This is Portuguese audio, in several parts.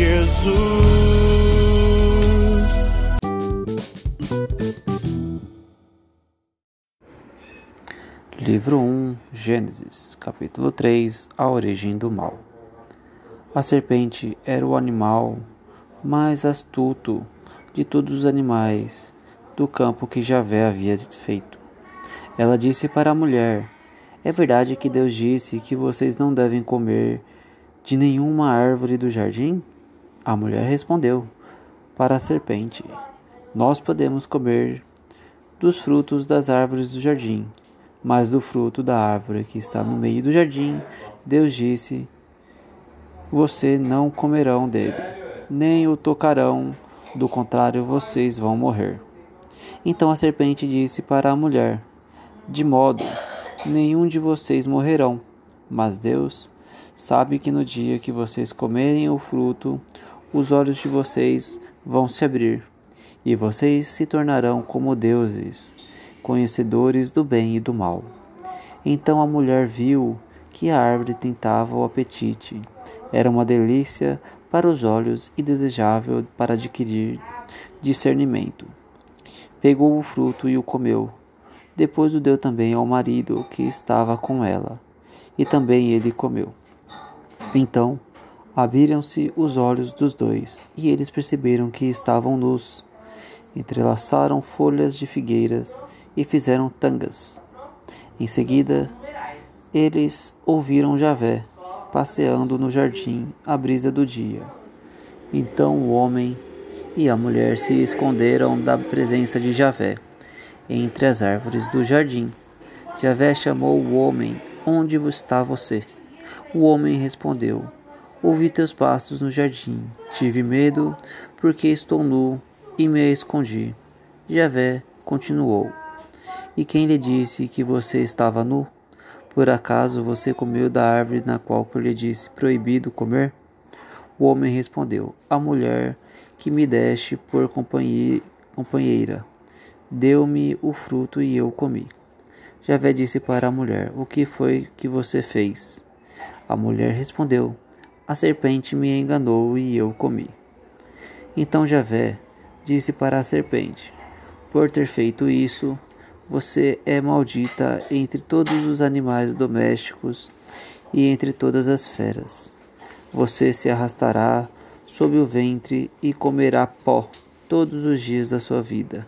Jesus. Livro 1, Gênesis, capítulo 3 A origem do mal. A serpente era o animal mais astuto de todos os animais do campo que Javé havia feito. Ela disse para a mulher: É verdade que Deus disse que vocês não devem comer de nenhuma árvore do jardim? A mulher respondeu para a serpente: Nós podemos comer dos frutos das árvores do jardim, mas do fruto da árvore que está no meio do jardim, Deus disse: Você não comerão dele, nem o tocarão, do contrário vocês vão morrer. Então a serpente disse para a mulher: De modo nenhum de vocês morrerão, mas Deus sabe que no dia que vocês comerem o fruto, os olhos de vocês vão se abrir, e vocês se tornarão como deuses, conhecedores do bem e do mal. Então a mulher viu que a árvore tentava o apetite. Era uma delícia para os olhos e desejável para adquirir discernimento. Pegou o fruto e o comeu. Depois o deu também ao marido que estava com ela, e também ele comeu. Então abriram-se os olhos dos dois, e eles perceberam que estavam nus. Entrelaçaram folhas de figueiras e fizeram tangas. Em seguida, eles ouviram Javé passeando no jardim à brisa do dia. Então o homem e a mulher se esconderam da presença de Javé entre as árvores do jardim. Javé chamou o homem: Onde está você? O homem respondeu: Ouvi teus passos no jardim. Tive medo, porque estou nu e me escondi. Javé continuou: E quem lhe disse que você estava nu? Por acaso você comeu da árvore na qual eu lhe disse proibido comer? O homem respondeu: A mulher que me deste por companheira deu-me o fruto e eu comi. Javé disse para a mulher: O que foi que você fez? A mulher respondeu: A serpente me enganou e eu comi. Então Javé disse para a serpente: Por ter feito isso, você é maldita entre todos os animais domésticos e entre todas as feras. Você se arrastará sob o ventre e comerá pó todos os dias da sua vida.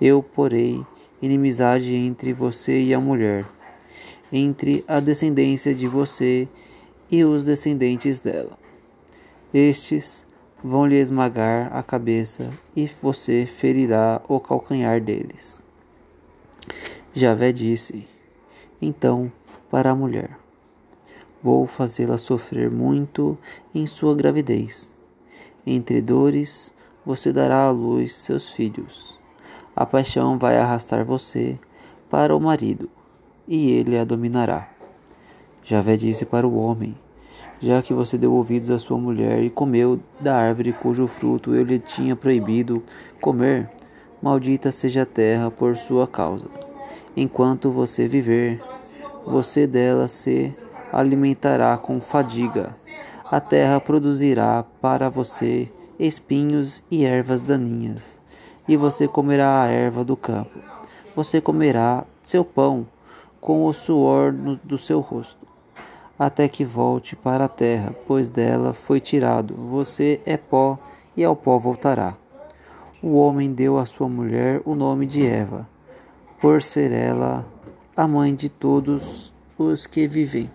Eu porei inimizade entre você e a mulher, entre a descendência de você e os descendentes dela. Estes vão lhe esmagar a cabeça e você ferirá o calcanhar deles. Javé disse então para a mulher: Vou fazê-la sofrer muito em sua gravidez. Entre dores você dará à luz seus filhos. A paixão vai arrastar você para o marido, e ele a dominará. Javé disse para o homem: Já que você deu ouvidos à sua mulher e comeu da árvore cujo fruto eu lhe tinha proibido comer, maldita seja a terra por sua causa. Enquanto você viver, você dela se alimentará com fadiga. A terra produzirá para você espinhos e ervas daninhas, e você comerá a erva do campo. Você comerá seu pão com o suor do seu rosto. Até que volte para a terra, pois dela foi tirado. Você é pó e ao pó voltará. O homem deu à sua mulher o nome de Eva, por ser ela a mãe de todos os que vivem.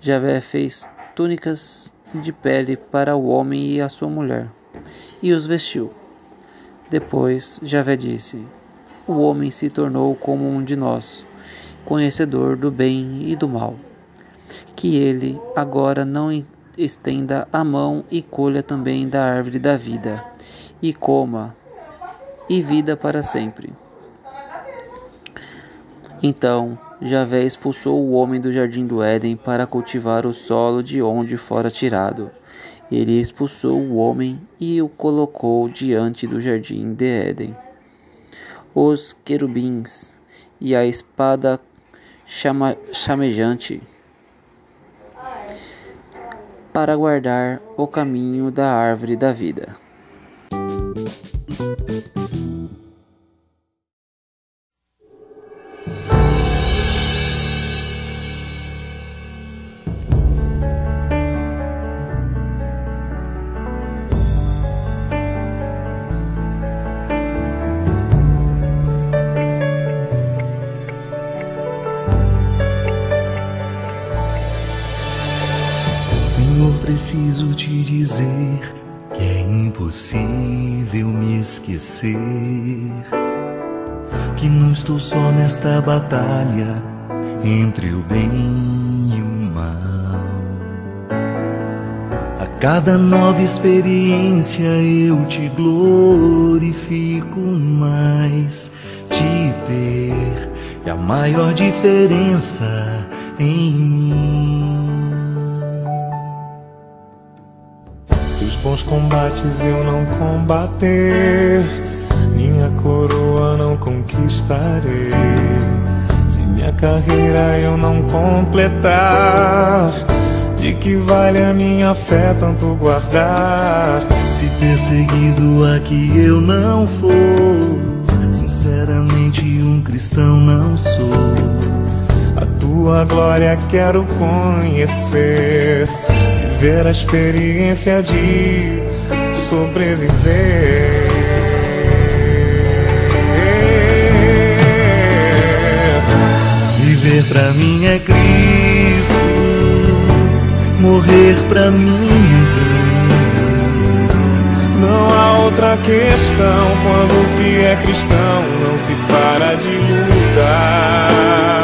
Javé fez túnicas de pele para o homem e a sua mulher, e os vestiu. Depois Javé disse: O homem se tornou como um de nós, conhecedor do bem e do mal. Que ele agora não estenda a mão e colha também da árvore da vida, e coma, e vida para sempre. Então Javé expulsou o homem do jardim do Éden para cultivar o solo de onde fora tirado. Ele expulsou o homem e o colocou diante do jardim de Éden. Os querubins e a espada chama, chamejante para guardar o caminho da árvore da vida. Preciso te dizer que é impossível me esquecer. Que não estou só nesta batalha entre o bem e o mal. A cada nova experiência eu te glorifico mais. Te ter é a maior diferença em mim. Bons combates eu não combater, minha coroa não conquistarei. Se minha carreira eu não completar, de que vale a minha fé tanto guardar? Se perseguido aqui eu não for, sinceramente um cristão não sou. Tua glória quero conhecer viver a experiência de sobreviver. Viver pra mim é Cristo, morrer pra mim é Não há outra questão quando se é cristão, não se para de lutar.